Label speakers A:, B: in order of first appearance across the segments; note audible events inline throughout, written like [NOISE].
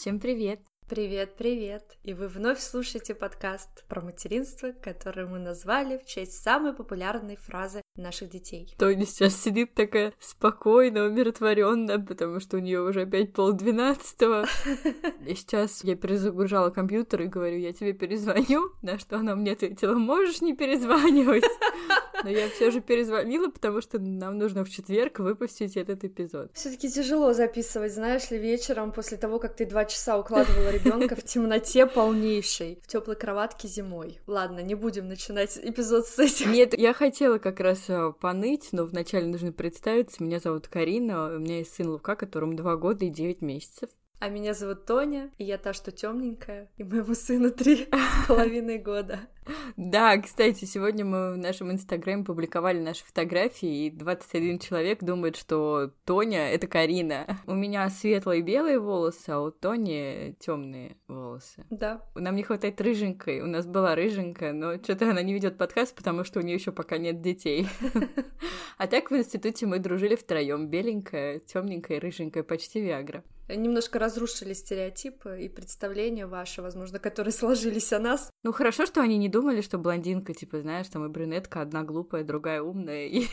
A: Всем привет!
B: Привет, привет! И вы вновь слушаете подкаст про материнство, который мы назвали в честь самой популярной фразы наших детей.
A: Тоня сейчас сидит такая спокойно, умиротворенная, потому что у нее уже опять полдвенадцатого. [LAUGHS] И сейчас я перезагружала компьютер и говорю, я тебе перезвоню, на что она мне ответила, можешь не перезванивать. [LAUGHS] Но я все же перезвонила, потому что нам нужно в четверг выпустить этот эпизод.
B: Все-таки тяжело записывать, знаешь ли, вечером после того, как ты два часа укладывала ребенка в темноте полнейшей, в теплой кроватке зимой. Ладно, не будем начинать эпизод с этих.
A: Нет, я хотела как раз э, поныть, но вначале нужно представиться. Меня зовут Карина, у меня есть сын Лука, которому два года и девять месяцев.
B: А меня зовут Тоня, и я та, что темненькая, и моему сыну три с [LAUGHS] половиной года.
A: Да, кстати, сегодня мы в нашем инстаграме публиковали наши фотографии, и 21 человек думает, что Тоня — это Карина. У меня светлые белые волосы, а у Тони темные волосы.
B: Да.
A: Нам не хватает рыженькой. У нас была рыженькая, но что-то она не ведет подкаст, потому что у нее еще пока нет детей. [LAUGHS] А так в институте мы дружили втроем. Беленькая, темненькая и рыженькая, почти Виагра
B: немножко разрушили стереотипы и представления ваши, возможно, которые сложились о нас.
A: Ну, хорошо, что они не думали, что блондинка, типа, знаешь, там и брюнетка, одна глупая, другая умная, и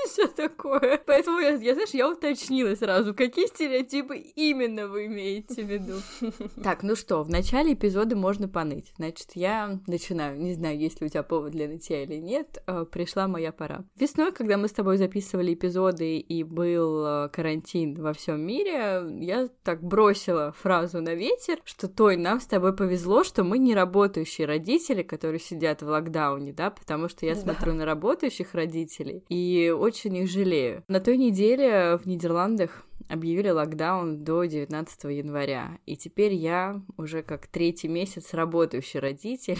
A: [LAUGHS] все такое. Поэтому я, я, знаешь, я уточнила сразу, какие стереотипы именно вы имеете в виду. [LAUGHS] Так, ну что, в начале эпизода можно поныть. Значит, я начинаю. Не знаю, есть ли у тебя повод для нытья или нет. Э, пришла моя пора. Весной, когда мы с тобой записывали эпизоды и был э, карантин во всем мире, я так бросила фразу на ветер, что Той, нам с тобой повезло, что мы не работающие родители, которые сидят в локдауне, да, потому что я смотрю на работающих родителей, и очень их жалею. На той неделе в Нидерландах объявили локдаун до 19 января. И теперь я уже как третий месяц работающий родитель.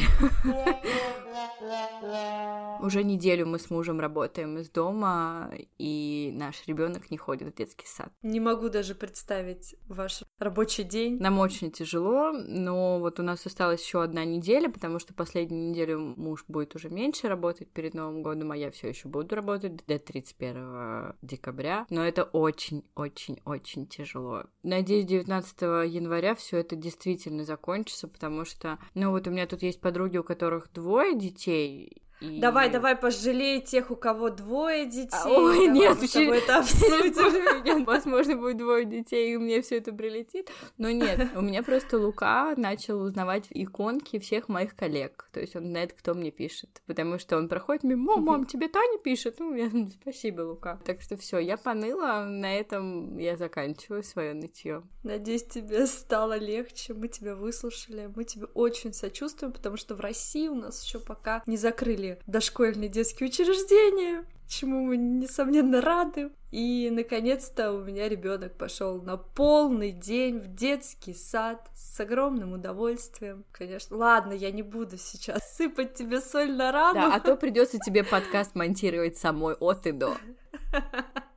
A: Уже неделю мы с мужем работаем из дома, и наш ребенок не ходит в детский сад.
B: Не могу даже представить ваш рабочий день.
A: Нам очень тяжело, но вот у нас осталась еще одна неделя, потому что последнюю неделю муж будет уже меньше работать перед Новым годом, а я все еще буду работать до 31 декабря. Но это очень-очень-очень тяжело. Надеюсь, 19 января все это действительно закончится, потому что, ну вот у меня тут есть подруги, у которых двое детей,
B: и... Давай, давай, пожалей тех, у кого двое детей. А,
A: ой, нет, почему это [LAUGHS] обсудим. Возможно, будет двое детей, и мне все это прилетит. Но нет, [LAUGHS] у меня просто Лука начал узнавать иконки всех моих коллег. То есть он знает, кто мне пишет. Потому что он проходит мимо, мам, мам, тебе Таня пишет. Ну, я спасибо, Лука. Так что все, я поныла, на этом я заканчиваю свое нытье.
B: Надеюсь, тебе стало легче, мы тебя выслушали, мы тебе очень сочувствуем, потому что в России у нас еще пока не закрыли дошкольные детские учреждения, чему мы, несомненно, рады. И, наконец-то, у меня ребенок пошел на полный день в детский сад с огромным удовольствием. Конечно, ладно, я не буду сейчас сыпать тебе соль на рану.
A: Да, а то придется тебе подкаст монтировать самой от и до. [LAUGHS]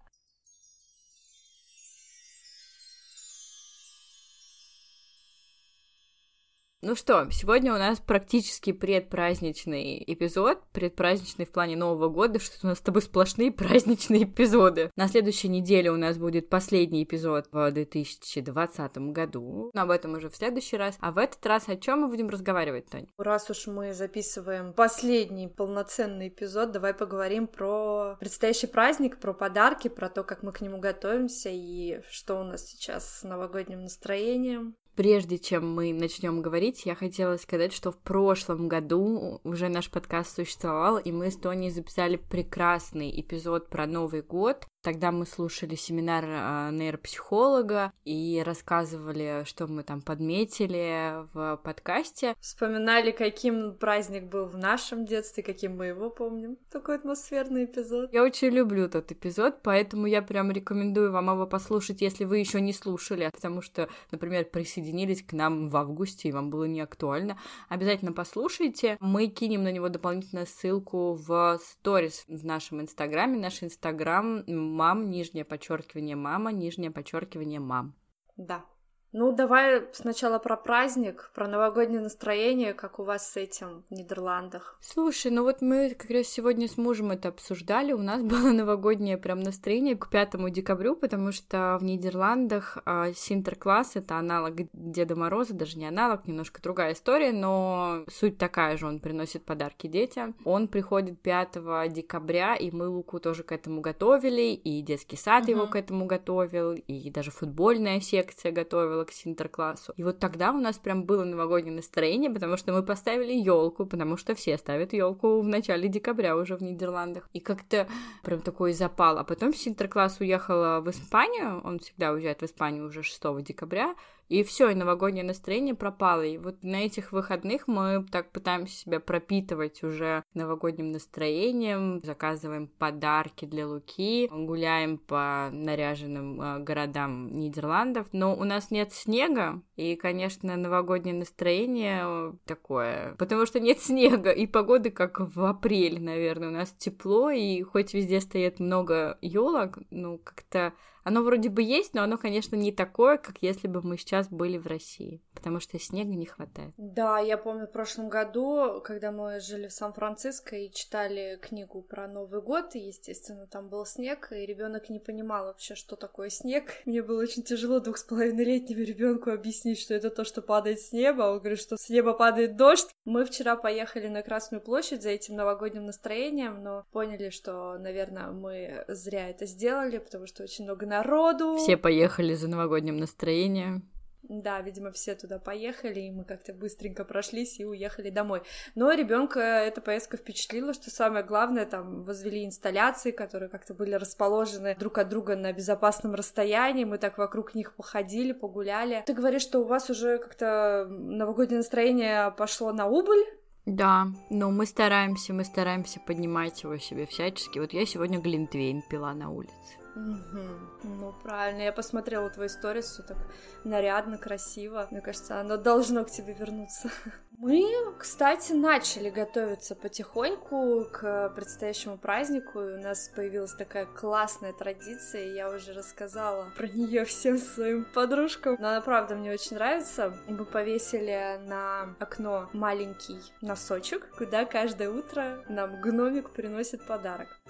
A: Ну что, сегодня у нас практически предпраздничный эпизод, предпраздничный в плане Нового года, что у нас с тобой сплошные праздничные эпизоды. На следующей неделе у нас будет последний эпизод в 2020 году, но об этом уже в следующий раз. А в этот раз о чем мы будем разговаривать, Тонь?
B: Раз уж мы записываем последний полноценный эпизод, давай поговорим про предстоящий праздник, про подарки, про то, как мы к нему готовимся и что у нас сейчас с новогодним настроением.
A: Прежде чем мы начнем говорить, я хотела сказать, что в прошлом году уже наш подкаст существовал, и мы с Тони записали прекрасный эпизод про Новый год. Тогда мы слушали семинар а, нейропсихолога и рассказывали, что мы там подметили в подкасте.
B: Вспоминали, каким праздник был в нашем детстве, каким мы его помним. Такой атмосферный эпизод.
A: Я очень люблю тот эпизод, поэтому я прям рекомендую вам его послушать, если вы еще не слушали, потому что, например, присоединились к нам в августе, и вам было не актуально. Обязательно послушайте. Мы кинем на него дополнительную ссылку в сторис в нашем инстаграме. Наш инстаграм мам, нижнее подчеркивание мама, нижнее подчеркивание мам.
B: Да. Ну, давай сначала про праздник, про новогоднее настроение, как у вас с этим в Нидерландах.
A: Слушай, ну вот мы как раз сегодня с мужем это обсуждали. У нас [LAUGHS] было новогоднее прям настроение к 5 декабрю, потому что в Нидерландах э, Синтеркласс — это аналог Деда Мороза, даже не аналог, немножко другая история, но суть такая же, он приносит подарки детям. Он приходит 5 декабря, и мы Луку тоже к этому готовили, и детский сад uh-huh. его к этому готовил, и даже футбольная секция готовила к Синтерклассу. И вот тогда у нас прям было новогоднее настроение, потому что мы поставили елку, потому что все ставят елку в начале декабря уже в Нидерландах. И как-то прям такой запал. А потом Синтеркласс уехала в Испанию, он всегда уезжает в Испанию уже 6 декабря, и все, и новогоднее настроение пропало. И вот на этих выходных мы так пытаемся себя пропитывать уже новогодним настроением, заказываем подарки для Луки, гуляем по наряженным э, городам Нидерландов. Но у нас нет снега, и, конечно, новогоднее настроение такое, потому что нет снега, и погоды как в апреле, наверное, у нас тепло, и хоть везде стоит много елок, ну, как-то оно вроде бы есть, но оно, конечно, не такое, как если бы мы сейчас были в России, потому что снега не хватает.
B: Да, я помню в прошлом году, когда мы жили в Сан-Франциско и читали книгу про Новый год, и, естественно, там был снег, и ребенок не понимал вообще, что такое снег. [LAUGHS] Мне было очень тяжело двух с половиной летнему ребенку объяснить, что это то, что падает с неба. Он говорит, что с неба падает дождь. Мы вчера поехали на Красную площадь за этим новогодним настроением, но поняли, что, наверное, мы зря это сделали, потому что очень много народу.
A: Все поехали за новогодним настроением.
B: Да, видимо, все туда поехали, и мы как-то быстренько прошлись и уехали домой. Но ребенка эта поездка впечатлила, что самое главное, там возвели инсталляции, которые как-то были расположены друг от друга на безопасном расстоянии. Мы так вокруг них походили, погуляли. Ты говоришь, что у вас уже как-то новогоднее настроение пошло на убыль?
A: Да, но мы стараемся, мы стараемся поднимать его себе всячески. Вот я сегодня глинтвейн пила на улице.
B: Угу. Ну, правильно. Я посмотрела твои истории, все так нарядно, красиво. Мне кажется, оно должно к тебе вернуться. Мы, кстати, начали готовиться потихоньку к предстоящему празднику. И у нас появилась такая классная традиция. Я уже рассказала про нее всем своим подружкам. Но она, правда, мне очень нравится. Мы повесили на окно маленький носочек, куда каждое утро нам гномик приносит подарок.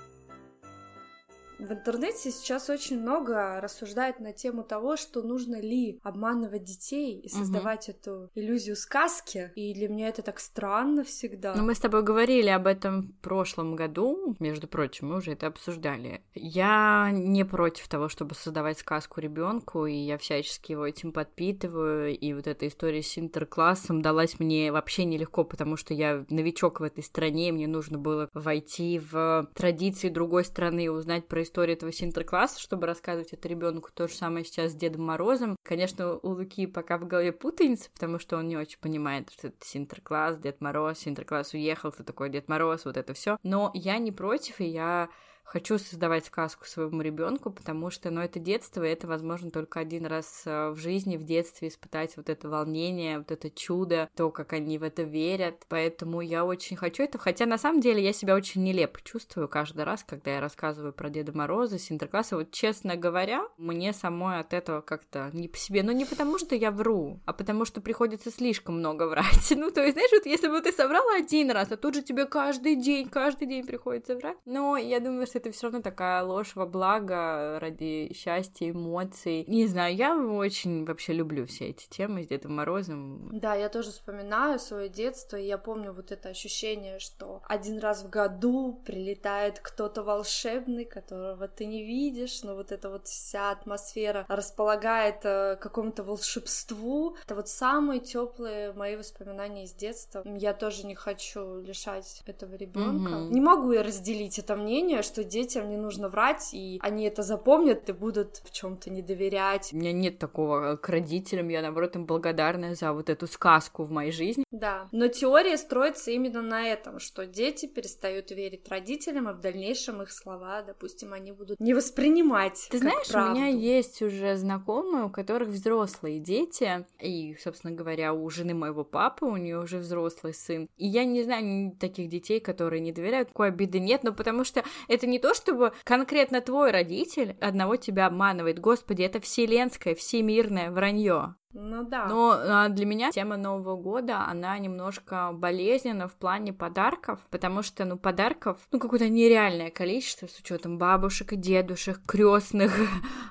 B: В интернете сейчас очень много рассуждают на тему того, что нужно ли обманывать детей и создавать угу. эту иллюзию сказки. И для меня это так странно всегда.
A: Ну, мы с тобой говорили об этом в прошлом году, между прочим, мы уже это обсуждали. Я не против того, чтобы создавать сказку ребенку, и я всячески его этим подпитываю. И вот эта история с интерклассом далась мне вообще нелегко, потому что я новичок в этой стране, мне нужно было войти в традиции другой страны и узнать про историю истории этого синтеркласса, чтобы рассказывать это ребенку. То же самое сейчас с Дедом Морозом. Конечно, у Луки пока в голове путаница, потому что он не очень понимает, что это синтеркласс, Дед Мороз, синтеркласс уехал, кто такой Дед Мороз, вот это все. Но я не против, и я хочу создавать сказку своему ребенку, потому что, ну, это детство, и это возможно только один раз э, в жизни, в детстве испытать вот это волнение, вот это чудо, то, как они в это верят. Поэтому я очень хочу это, хотя на самом деле я себя очень нелепо чувствую каждый раз, когда я рассказываю про Деда Мороза, Синтеркласса. Вот, честно говоря, мне самой от этого как-то не по себе. Но не потому, что я вру, а потому, что приходится слишком много врать. [LAUGHS] Ну, то есть, знаешь, вот если бы ты собрала один раз, а тут же тебе каждый день, каждый день приходится врать. Но я думаю, что это все равно такая ложь во благо ради счастья, эмоций. Не знаю, я очень вообще люблю все эти темы с Дедом Морозом.
B: Да, я тоже вспоминаю свое детство, и я помню вот это ощущение, что один раз в году прилетает кто-то волшебный, которого ты не видишь, но вот эта вот вся атмосфера располагает э, к какому-то волшебству. Это вот самые теплые мои воспоминания из детства. Я тоже не хочу лишать этого ребенка. Mm-hmm. Не могу я разделить это мнение, что детям не нужно врать, и они это запомнят и будут в чем-то не доверять.
A: У меня нет такого к родителям, я наоборот им благодарна за вот эту сказку в моей жизни.
B: Да, но теория строится именно на этом, что дети перестают верить родителям, и в дальнейшем их слова, допустим, они будут не воспринимать.
A: Ты знаешь, правду. у меня есть уже знакомые, у которых взрослые дети, и, собственно говоря, у жены моего папы, у нее уже взрослый сын. И я не знаю таких детей, которые не доверяют, какой обиды нет, но потому что это не то, чтобы конкретно твой родитель одного тебя обманывает. Господи, это вселенское, всемирное вранье.
B: Ну да.
A: Но а, для меня тема Нового года, она немножко болезненна в плане подарков, потому что, ну, подарков, ну, какое-то нереальное количество с учетом бабушек и дедушек, крестных,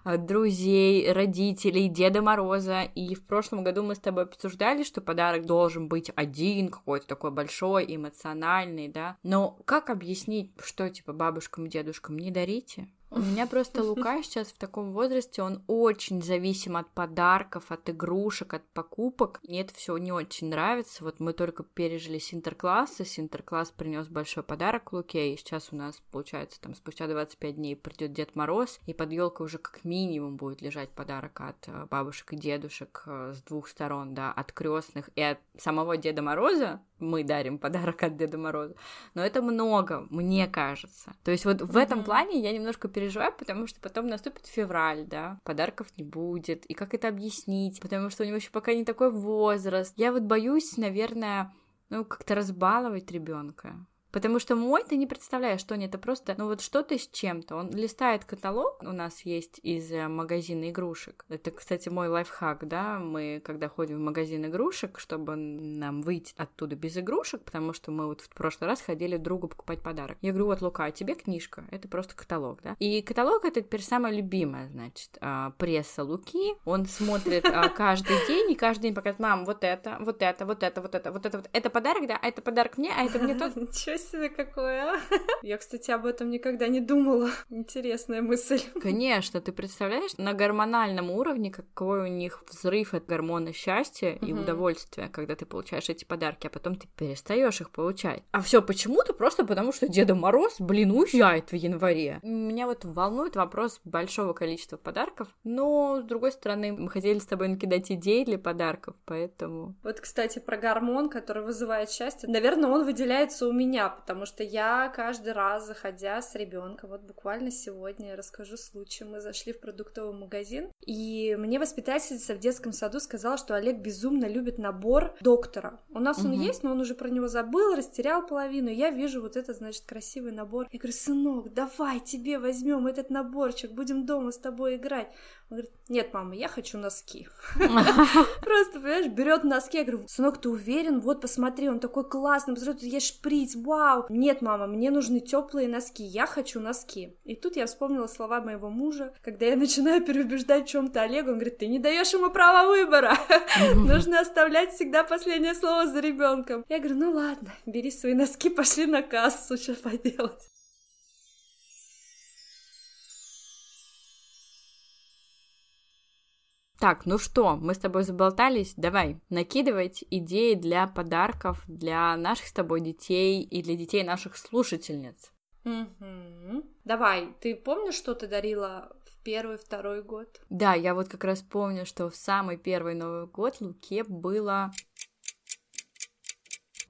A: [LAUGHS] друзей, родителей, Деда Мороза. И в прошлом году мы с тобой обсуждали, что подарок должен быть один, какой-то такой большой, эмоциональный, да. Но как объяснить, что, типа, бабушкам и дедушкам не дарите? У меня просто Лука [LAUGHS] сейчас в таком возрасте, он очень зависим от подарков, от игрушек, от покупок. Мне это все не очень нравится. Вот мы только пережили Синтеркласс, и Синтеркласс принес большой подарок Луке, и сейчас у нас, получается, там спустя 25 дней придет Дед Мороз, и под елкой уже как минимум будет лежать подарок от э, бабушек и дедушек э, с двух сторон, да, от крестных и от самого Деда Мороза, мы дарим подарок от Деда Мороза. Но это много, мне кажется. То есть вот в этом плане я немножко переживаю, потому что потом наступит февраль, да, подарков не будет. И как это объяснить? Потому что у него еще пока не такой возраст. Я вот боюсь, наверное, ну, как-то разбаловать ребенка. Потому что мой, ты не представляешь, что они это просто, ну вот что-то с чем-то. Он листает каталог, у нас есть из э, магазина игрушек. Это, кстати, мой лайфхак, да, мы когда ходим в магазин игрушек, чтобы нам выйти оттуда без игрушек, потому что мы вот в прошлый раз ходили другу покупать подарок. Я говорю, вот, Лука, а тебе книжка, это просто каталог, да. И каталог это теперь самое любимое, значит, а, пресса Луки. Он смотрит а, каждый день, и каждый день показывает, мам, вот это, вот это, вот это, вот это, вот это, вот это подарок, да, а это подарок мне, а это мне тот [LAUGHS]
B: себе какое. [LAUGHS] Я, кстати, об этом никогда не думала. Интересная мысль. [LAUGHS]
A: Конечно, ты представляешь, на гормональном уровне какой у них взрыв от гормона счастья и удовольствия, когда ты получаешь эти подарки, а потом ты перестаешь их получать. А все почему-то просто потому, что Деда Мороз, блин, уезжает в январе. Меня вот волнует вопрос большого количества подарков, но, с другой стороны, мы хотели с тобой накидать идеи для подарков, поэтому...
B: Вот, кстати, про гормон, который вызывает счастье. Наверное, он выделяется у меня, потому что я каждый раз, заходя с ребенком, вот буквально сегодня я расскажу случай, мы зашли в продуктовый магазин, и мне воспитательница в детском саду сказала, что Олег безумно любит набор доктора. У нас угу. он есть, но он уже про него забыл, растерял половину, и я вижу вот этот, значит, красивый набор. Я говорю, сынок, давай тебе возьмем этот наборчик, будем дома с тобой играть. Он говорит, нет, мама, я хочу носки. [LAUGHS] Просто, понимаешь, берет носки. Я говорю, сынок, ты уверен? Вот, посмотри, он такой классный, посмотри, тут есть шприц, вау. Нет, мама, мне нужны теплые носки, я хочу носки. И тут я вспомнила слова моего мужа, когда я начинаю переубеждать в чем-то Олегу, он говорит, ты не даешь ему права выбора. [LAUGHS] Нужно оставлять всегда последнее слово за ребенком. Я говорю, ну ладно, бери свои носки, пошли на кассу, что поделать.
A: Так, ну что, мы с тобой заболтались? Давай, накидывать идеи для подарков для наших с тобой детей и для детей наших слушательниц.
B: Угу. Давай, ты помнишь, что ты дарила в первый, второй год?
A: Да, я вот как раз помню, что в самый первый Новый год Луке было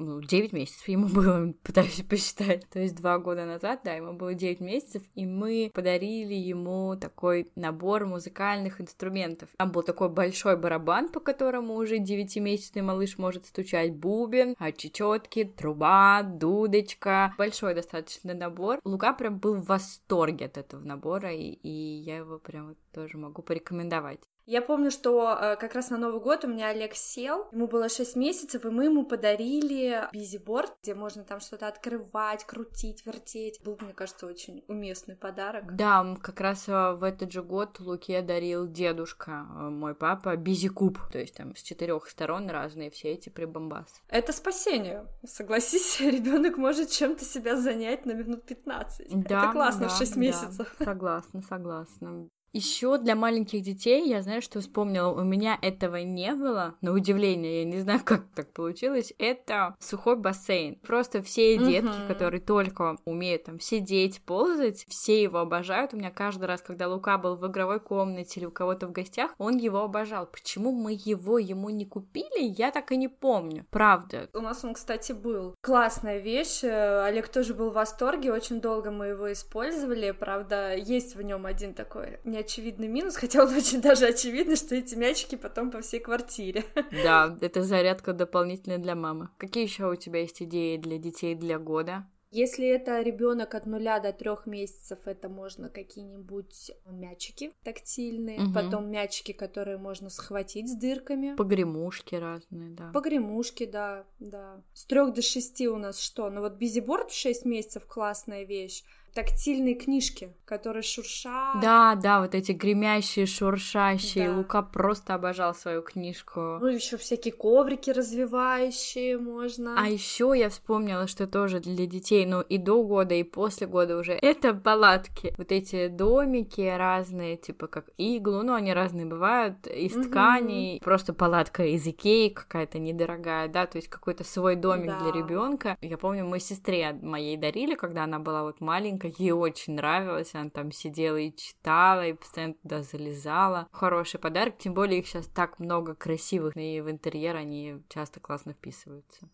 A: ну, 9 месяцев ему [LAUGHS] было, пытаюсь посчитать. То есть два года назад, да, ему было 9 месяцев, и мы подарили ему такой набор музыкальных инструментов. Там был такой большой барабан, по которому уже 9-месячный малыш может стучать бубен, а чечетки, труба, дудочка. Большой достаточно набор. Лука прям был в восторге от этого набора, и, и я его прям тоже могу порекомендовать.
B: Я помню, что э, как раз на Новый год у меня Олег сел, ему было 6 месяцев, и мы ему подарили бизиборд, где можно там что-то открывать, крутить, вертеть. Был, мне кажется, очень уместный подарок.
A: Да, как раз э, в этот же год Луке дарил дедушка, э, мой папа, бизикуб, то есть там с четырех сторон разные все эти прибамбасы.
B: Это спасение. Согласись, [LAUGHS] ребенок может чем-то себя занять на минут 15. Да, Это классно да, в 6 месяцев.
A: Да, согласна, согласна. Еще для маленьких детей я знаю, что вспомнила, у меня этого не было, на удивление, я не знаю, [LAUGHS] как так получилось, это сухой бассейн. Просто все детки, uh-huh. которые только умеют там сидеть, ползать, все его обожают. У меня каждый раз, когда Лука был в игровой комнате или у кого-то в гостях, он его обожал. Почему мы его ему не купили, я так и не помню. Правда.
B: У нас он, кстати, был. Классная вещь. Э, Олег тоже был в восторге, очень долго мы его использовали. Правда, есть в нем один такой очевидный минус, хотя он очень даже очевидный, что эти мячики потом по всей квартире.
A: Да, это зарядка дополнительная для мамы. Какие еще у тебя есть идеи для детей для года?
B: Если это ребенок от нуля до трех месяцев, это можно какие-нибудь мячики тактильные, угу. потом мячики, которые можно схватить с дырками.
A: Погремушки разные, да.
B: Погремушки, да, да. С трех до шести у нас что? Ну вот бизиборд в шесть месяцев классная вещь тактильные книжки, которые шуршат.
A: Да, да, вот эти гремящие, шуршащие. Да. Лука просто обожал свою книжку.
B: Ну, еще всякие коврики развивающие можно.
A: А еще я вспомнила, что тоже для детей, ну, и до года, и после года уже, это палатки. Вот эти домики разные, типа как иглу, ну, они разные бывают, из угу. тканей. Просто палатка из Икеи какая-то недорогая, да, то есть какой-то свой домик да. для ребенка. Я помню, мы сестре моей дарили, когда она была вот маленькая, как ей очень нравилось, она там сидела и читала, и постоянно туда залезала. Хороший подарок, тем более их сейчас так много красивых, и в интерьер они часто классно вписываются.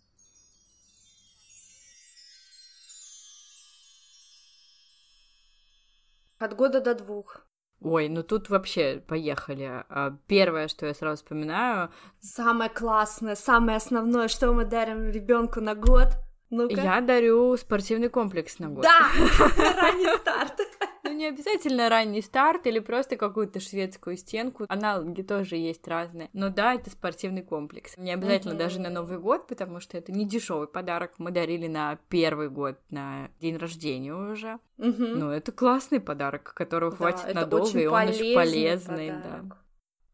B: От года до двух.
A: Ой, ну тут вообще поехали. А, первое, что я сразу вспоминаю.
B: Самое классное, самое основное, что мы дарим ребенку на год
A: ну Я дарю спортивный комплекс на год.
B: Да! [LAUGHS] Ранний старт.
A: Ну, не обязательно ранний старт или просто какую-то шведскую стенку. Аналоги тоже есть разные. Но да, это спортивный комплекс. Не обязательно uh-huh. даже на Новый год, потому что это не дешевый подарок. Мы дарили на первый год, на день рождения уже. Uh-huh. Но это классный подарок, которого да, хватит надолго, и он очень полезный. Да.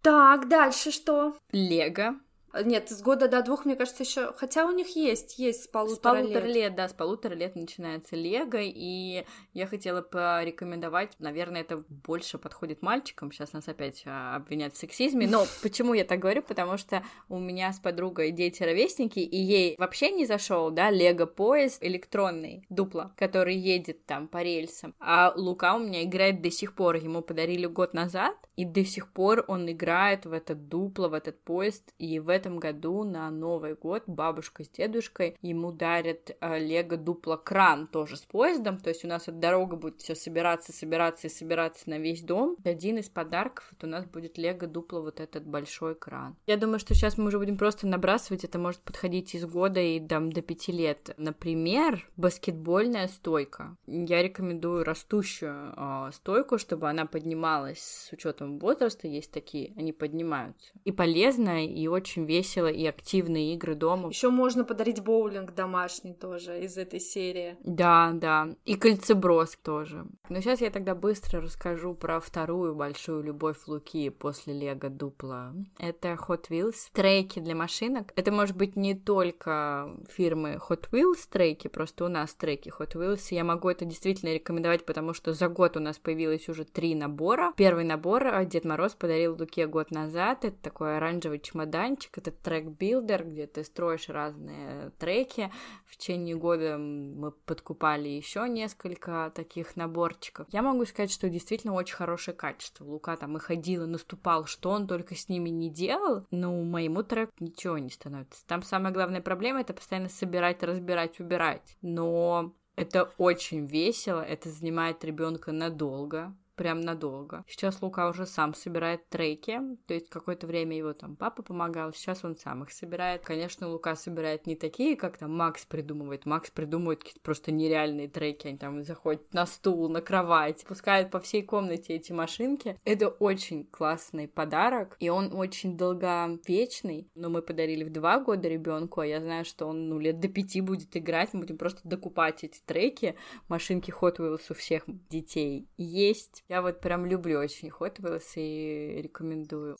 B: Так, дальше что?
A: Лего.
B: Нет, с года до двух, мне кажется, еще. Хотя у них есть, есть с полутора,
A: с полутора лет. лет. Да, с полутора лет начинается Лего, и я хотела порекомендовать, наверное, это больше подходит мальчикам. Сейчас нас опять а, обвинят в сексизме. Но [LAUGHS] почему я так говорю? Потому что у меня с подругой дети-ровесники, и ей вообще не зашел, да, Лего поезд электронный, дупло, который едет там по рельсам. А Лука у меня играет до сих пор. Ему подарили год назад, и до сих пор он играет в этот дупло, в этот поезд, и в этом году на Новый год бабушка с дедушкой ему дарят э, Лего Дупло кран тоже с поездом, то есть у нас вот дорога будет все собираться, собираться и собираться на весь дом. Один из подарков вот у нас будет Лего Дупло вот этот большой кран. Я думаю, что сейчас мы уже будем просто набрасывать, это может подходить из года и там до пяти лет. Например, баскетбольная стойка. Я рекомендую растущую э, стойку, чтобы она поднималась с учетом возраста, есть такие, они поднимаются. И полезная, и очень весело и активные игры дома.
B: Еще можно подарить боулинг домашний тоже из этой серии.
A: Да, да. И кольцеброс тоже. Но сейчас я тогда быстро расскажу про вторую большую любовь Луки после Лего Дупла. Это Hot Wheels. Треки для машинок. Это может быть не только фирмы Hot Wheels треки, просто у нас треки Hot Wheels. Я могу это действительно рекомендовать, потому что за год у нас появилось уже три набора. Первый набор Дед Мороз подарил Луке год назад. Это такой оранжевый чемоданчик этот track builder, где ты строишь разные треки. В течение года мы подкупали еще несколько таких наборчиков. Я могу сказать, что действительно очень хорошее качество. Лука там и ходил, и наступал, что он только с ними не делал, но моему треку ничего не становится. Там самая главная проблема — это постоянно собирать, разбирать, убирать. Но это очень весело, это занимает ребенка надолго прям надолго. Сейчас Лука уже сам собирает треки, то есть какое-то время его там папа помогал, сейчас он сам их собирает. Конечно, Лука собирает не такие, как там Макс придумывает. Макс придумывает какие-то просто нереальные треки, они там заходят на стул, на кровать, пускают по всей комнате эти машинки. Это очень классный подарок, и он очень долговечный, но мы подарили в два года ребенку, а я знаю, что он ну лет до пяти будет играть, мы будем просто докупать эти треки. Машинки Hot Wheels у всех детей есть я вот прям люблю очень Hot Wheels и рекомендую.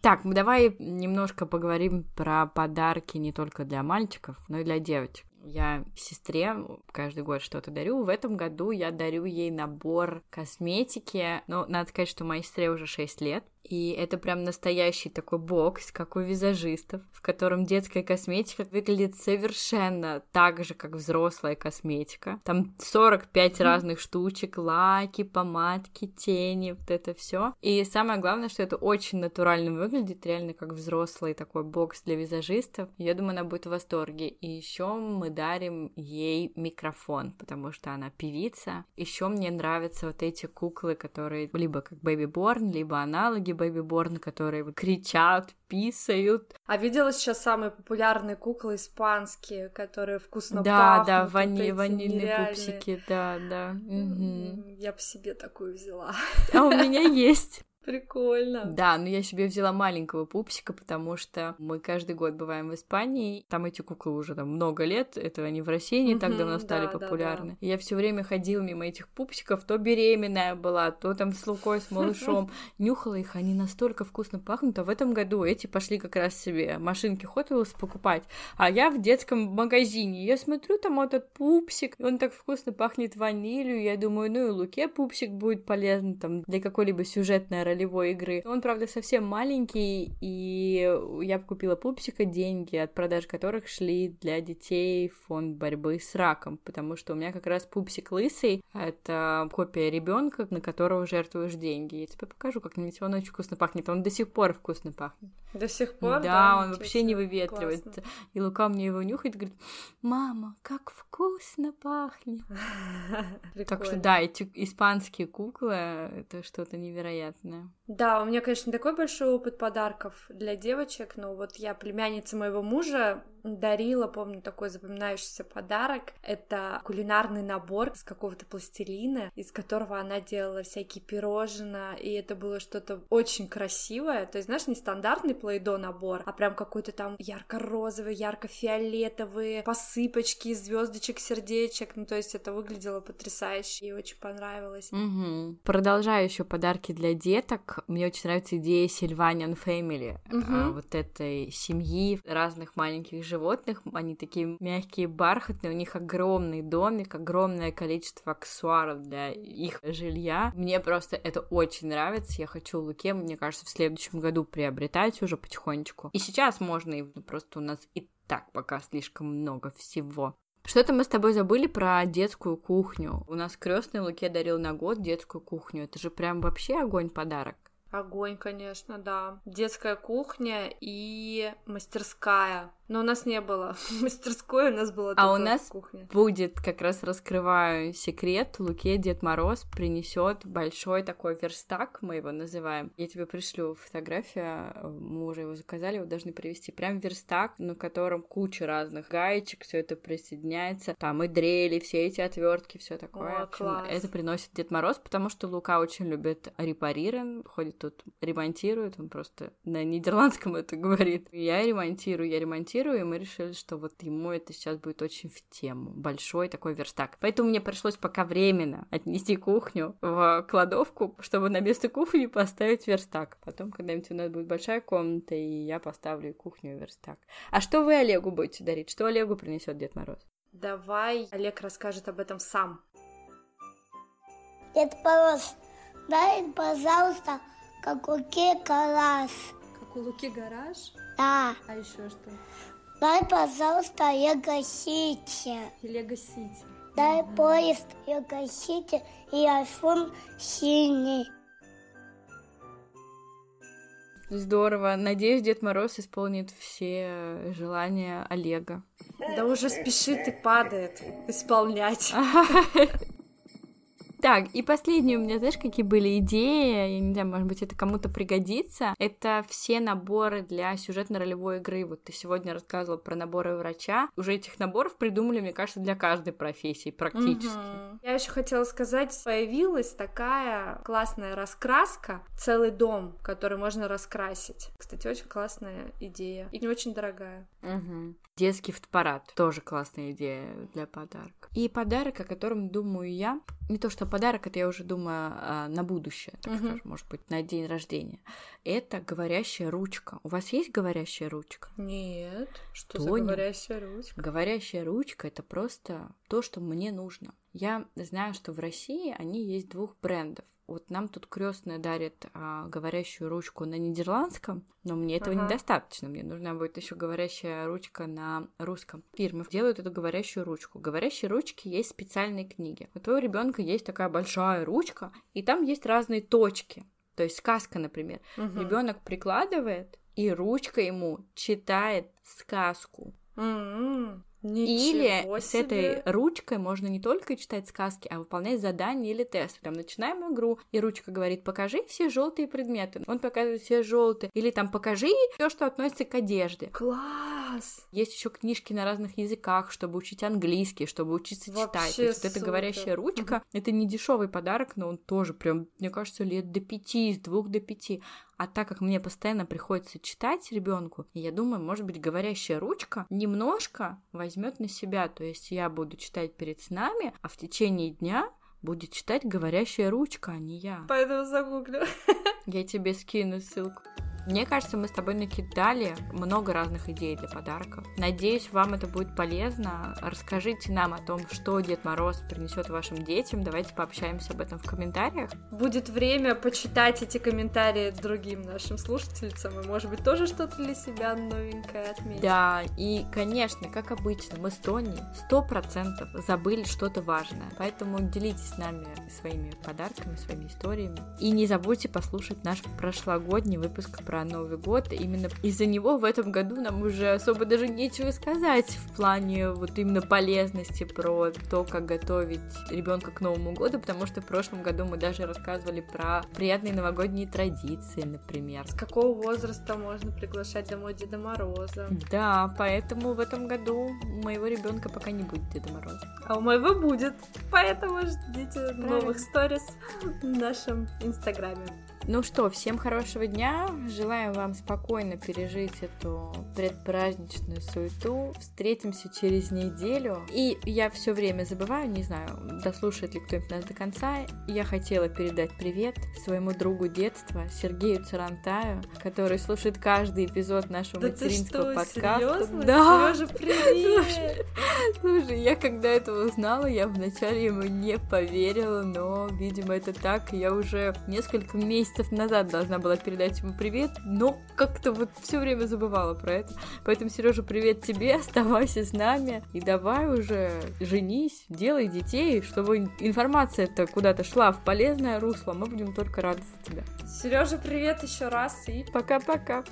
A: Так, давай немножко поговорим про подарки не только для мальчиков, но и для девочек. Я сестре каждый год что-то дарю. В этом году я дарю ей набор косметики. Но надо сказать, что моей сестре уже 6 лет. И это прям настоящий такой бокс, как у визажистов, в котором детская косметика выглядит совершенно так же, как взрослая косметика. Там 45 разных штучек, лаки, помадки, тени, вот это все. И самое главное, что это очень натурально выглядит, реально как взрослый такой бокс для визажистов. Я думаю, она будет в восторге. И еще мы дарим ей микрофон, потому что она певица. Еще мне нравятся вот эти куклы, которые либо как Baby Born, либо аналоги Born, которые кричат, писают.
B: А видела сейчас самые популярные куклы испанские, которые вкусно
A: да,
B: пахнут?
A: Да,
B: вот
A: вани- ванильные
B: нереальные.
A: пупсики, да, да. Мгм.
B: Я бы себе такую взяла.
A: А у меня [LAUGHS] есть.
B: Прикольно.
A: Да, но я себе взяла маленького пупсика, потому что мы каждый год бываем в Испании. Там эти куклы уже там много лет, это они в России не так давно стали
B: да, да,
A: популярны. И я все время ходила мимо этих пупсиков, то беременная была, то там с Лукой, с малышом. [LAUGHS] Нюхала их, они настолько вкусно пахнут. А в этом году эти пошли как раз себе машинки Hot Wheels покупать. А я в детском магазине. Я смотрю, там этот пупсик, он так вкусно пахнет ванилью. Я думаю, ну и Луке пупсик будет полезен там для какой-либо сюжетной ролевой игры. Он, правда, совсем маленький, и я купила пупсика, деньги от продаж которых шли для детей в фонд борьбы с раком, потому что у меня как раз пупсик лысый, это копия ребенка, на которого жертвуешь деньги. Я тебе покажу, как-нибудь он очень вкусно пахнет. Он до сих пор вкусно пахнет.
B: До сих пор,
A: да,
B: да?
A: он вообще не выветривается.
B: Классно.
A: И Лука мне его нюхает говорит, мама, как вкусно пахнет. [LAUGHS] Так что да, эти испанские куклы, это что-то невероятное.
B: Да, у меня, конечно, такой большой опыт подарков для девочек, но вот я племяннице моего мужа дарила, помню, такой запоминающийся подарок. Это кулинарный набор из какого-то пластилина, из которого она делала всякие пирожные, и это было что-то очень красивое. То есть, знаешь, не стандартный плейдо набор, а прям какой-то там ярко-розовый, ярко-фиолетовый, посыпочки звездочек, сердечек. Ну, то есть это выглядело потрясающе и очень понравилось.
A: Мгм. Продолжаю еще подарки для деток. Мне очень нравится идея Сильваниан Family. А, вот этой семьи разных маленьких животных. Они такие мягкие, бархатные. У них огромный домик, огромное количество аксессуаров для их жилья. Мне просто это очень нравится. Я хочу Луке, мне кажется, в следующем году приобретать уже потихонечку. И сейчас можно, и просто у нас и так пока слишком много всего. Что-то мы с тобой забыли про детскую кухню. У нас крестный Луке дарил на год детскую кухню. Это же прям вообще огонь подарок.
B: Огонь, конечно, да. Детская кухня и мастерская. Но у нас не было [LAUGHS] мастерской, у нас была
A: А у нас
B: кухня.
A: Будет, как раз раскрываю секрет, Луке Дед Мороз принесет большой такой верстак, мы его называем. Я тебе пришлю фотографию, мы уже его заказали, его должны привезти. Прям верстак, на котором куча разных гаечек, все это присоединяется. Там и дрели, все эти отвертки, все такое.
B: О,
A: общем,
B: класс.
A: это приносит Дед Мороз, потому что Лука очень любит репарирован, ходит тут, ремонтирует, он просто на нидерландском это [LAUGHS] говорит. Я ремонтирую, я ремонтирую, и мы решили, что вот ему это сейчас будет очень в тему. Большой такой верстак. Поэтому мне пришлось пока временно отнести кухню в кладовку, чтобы на место кухни поставить верстак. Потом когда-нибудь у нас будет большая комната, и я поставлю и кухню, и верстак. А что вы Олегу будете дарить? Что Олегу принесет Дед Мороз?
B: Давай Олег расскажет об этом сам.
C: Дед Мороз, дай, пожалуйста, как Луке карас.
B: Как у Луки гараж?
C: Да,
B: А еще что?
C: дай, пожалуйста, Лего Сити.
B: Лего Сити.
C: Дай поезд Лего Сити и айфон синий.
A: Здорово. Надеюсь, Дед Мороз исполнит все желания Олега.
B: Да уже спешит и падает исполнять. [LAUGHS]
A: Так, и последние у меня, знаешь, какие были идеи, я не знаю, может быть, это кому-то пригодится, это все наборы для сюжетно-ролевой игры. Вот ты сегодня рассказывала про наборы врача. Уже этих наборов придумали, мне кажется, для каждой профессии практически.
B: Мгм. Я еще хотела сказать, появилась такая классная раскраска, целый дом, который можно раскрасить. Кстати, очень классная идея и не очень дорогая.
A: Мгм. Детский фотоаппарат. Тоже классная идея для подарка. И подарок, о котором думаю я, не то что подарок, это я уже думаю а, на будущее, так
B: Мгм.
A: скажем, может быть, на день рождения. Это говорящая ручка. У вас есть говорящая ручка?
B: Нет, что
A: Тоня.
B: за говорящая ручка?
A: Говорящая ручка это просто то, что мне нужно. Я знаю, что в России они есть двух брендов. Вот нам тут крестная дарит а, говорящую ручку на нидерландском, но мне этого
B: Ага.
A: недостаточно. Мне нужна будет еще говорящая ручка на русском. Фирмы делают эту говорящую ручку. Говорящие ручки есть специальные книги. У твоего ребенка есть такая большая ручка, и там есть разные точки. То есть сказка, например.
B: Мгм.
A: Ребенок прикладывает, и ручка ему читает сказку.
B: М-м.
A: Или
B: Ничего
A: с этой
B: себе.
A: ручкой можно не только читать сказки, а выполнять задания или тесты. Там начинаем игру, и ручка говорит, покажи все желтые предметы. Он показывает все желтые. Или там покажи все, что относится к одежде.
B: Класс!
A: Есть еще книжки на разных языках, чтобы учить английский, чтобы учиться читать. То
B: Вообще
A: есть вот эта говорящая ручка, это не дешевый подарок, но он тоже прям, мне кажется, лет до пяти, с двух до пяти. А так как мне постоянно приходится читать ребенку, я думаю, может быть, говорящая ручка немножко возьмет на себя. То есть я буду читать перед снами, а в течение дня будет читать говорящая ручка, а не я.
B: Поэтому загуглю.
A: Я тебе скину ссылку. Мне кажется, мы с тобой накидали много разных идей для подарков. Надеюсь, вам это будет полезно. Расскажите нам о том, что Дед Мороз принесет вашим детям. Давайте пообщаемся об этом в комментариях.
B: Будет время почитать эти комментарии другим нашим слушательницам, и, может быть, тоже что-то для себя новенькое отметить.
A: Да, и, конечно, как обычно, мы с Тони сто процентов забыли что-то важное. Поэтому делитесь с нами своими подарками, своими историями. И не забудьте послушать наш прошлогодний выпуск про Новый год. Именно из-за него в этом году нам уже особо даже нечего сказать в плане вот именно полезности про то, как готовить ребенка к Новому году, потому что в прошлом году мы даже рассказывали про приятные новогодние традиции, например.
B: С какого возраста можно приглашать домой Деда Мороза?
A: Да, поэтому в этом году у моего ребенка пока не будет Деда Мороза.
B: А у моего будет. Поэтому ждите новых сторис в нашем инстаграме.
A: Ну что, всем хорошего дня. Желаем вам спокойно пережить эту предпраздничную суету. Встретимся через неделю. И я все время забываю, не знаю, дослушает ли кто-нибудь нас до конца. Я хотела передать привет своему другу детства Сергею Царантаю, который слушает каждый эпизод нашего
B: Да ты
A: материнского
B: что,
A: подкаста.
B: серьезно?
A: Да.
B: Сережа, [LAUGHS] привет!
A: Слушай, я когда это узнала, я вначале ему не поверила, но, видимо, это так. Я уже несколько месяцев назад должна была передать ему привет, но как-то вот все время забывала про это. Поэтому, Сережа, привет тебе, [LAUGHS] оставайся с нами и давай уже женись, делай детей, чтобы информация-то куда-то шла в полезное русло. Мы будем только рады за тебя.
B: Сережа, привет еще раз и
A: Пока-пока.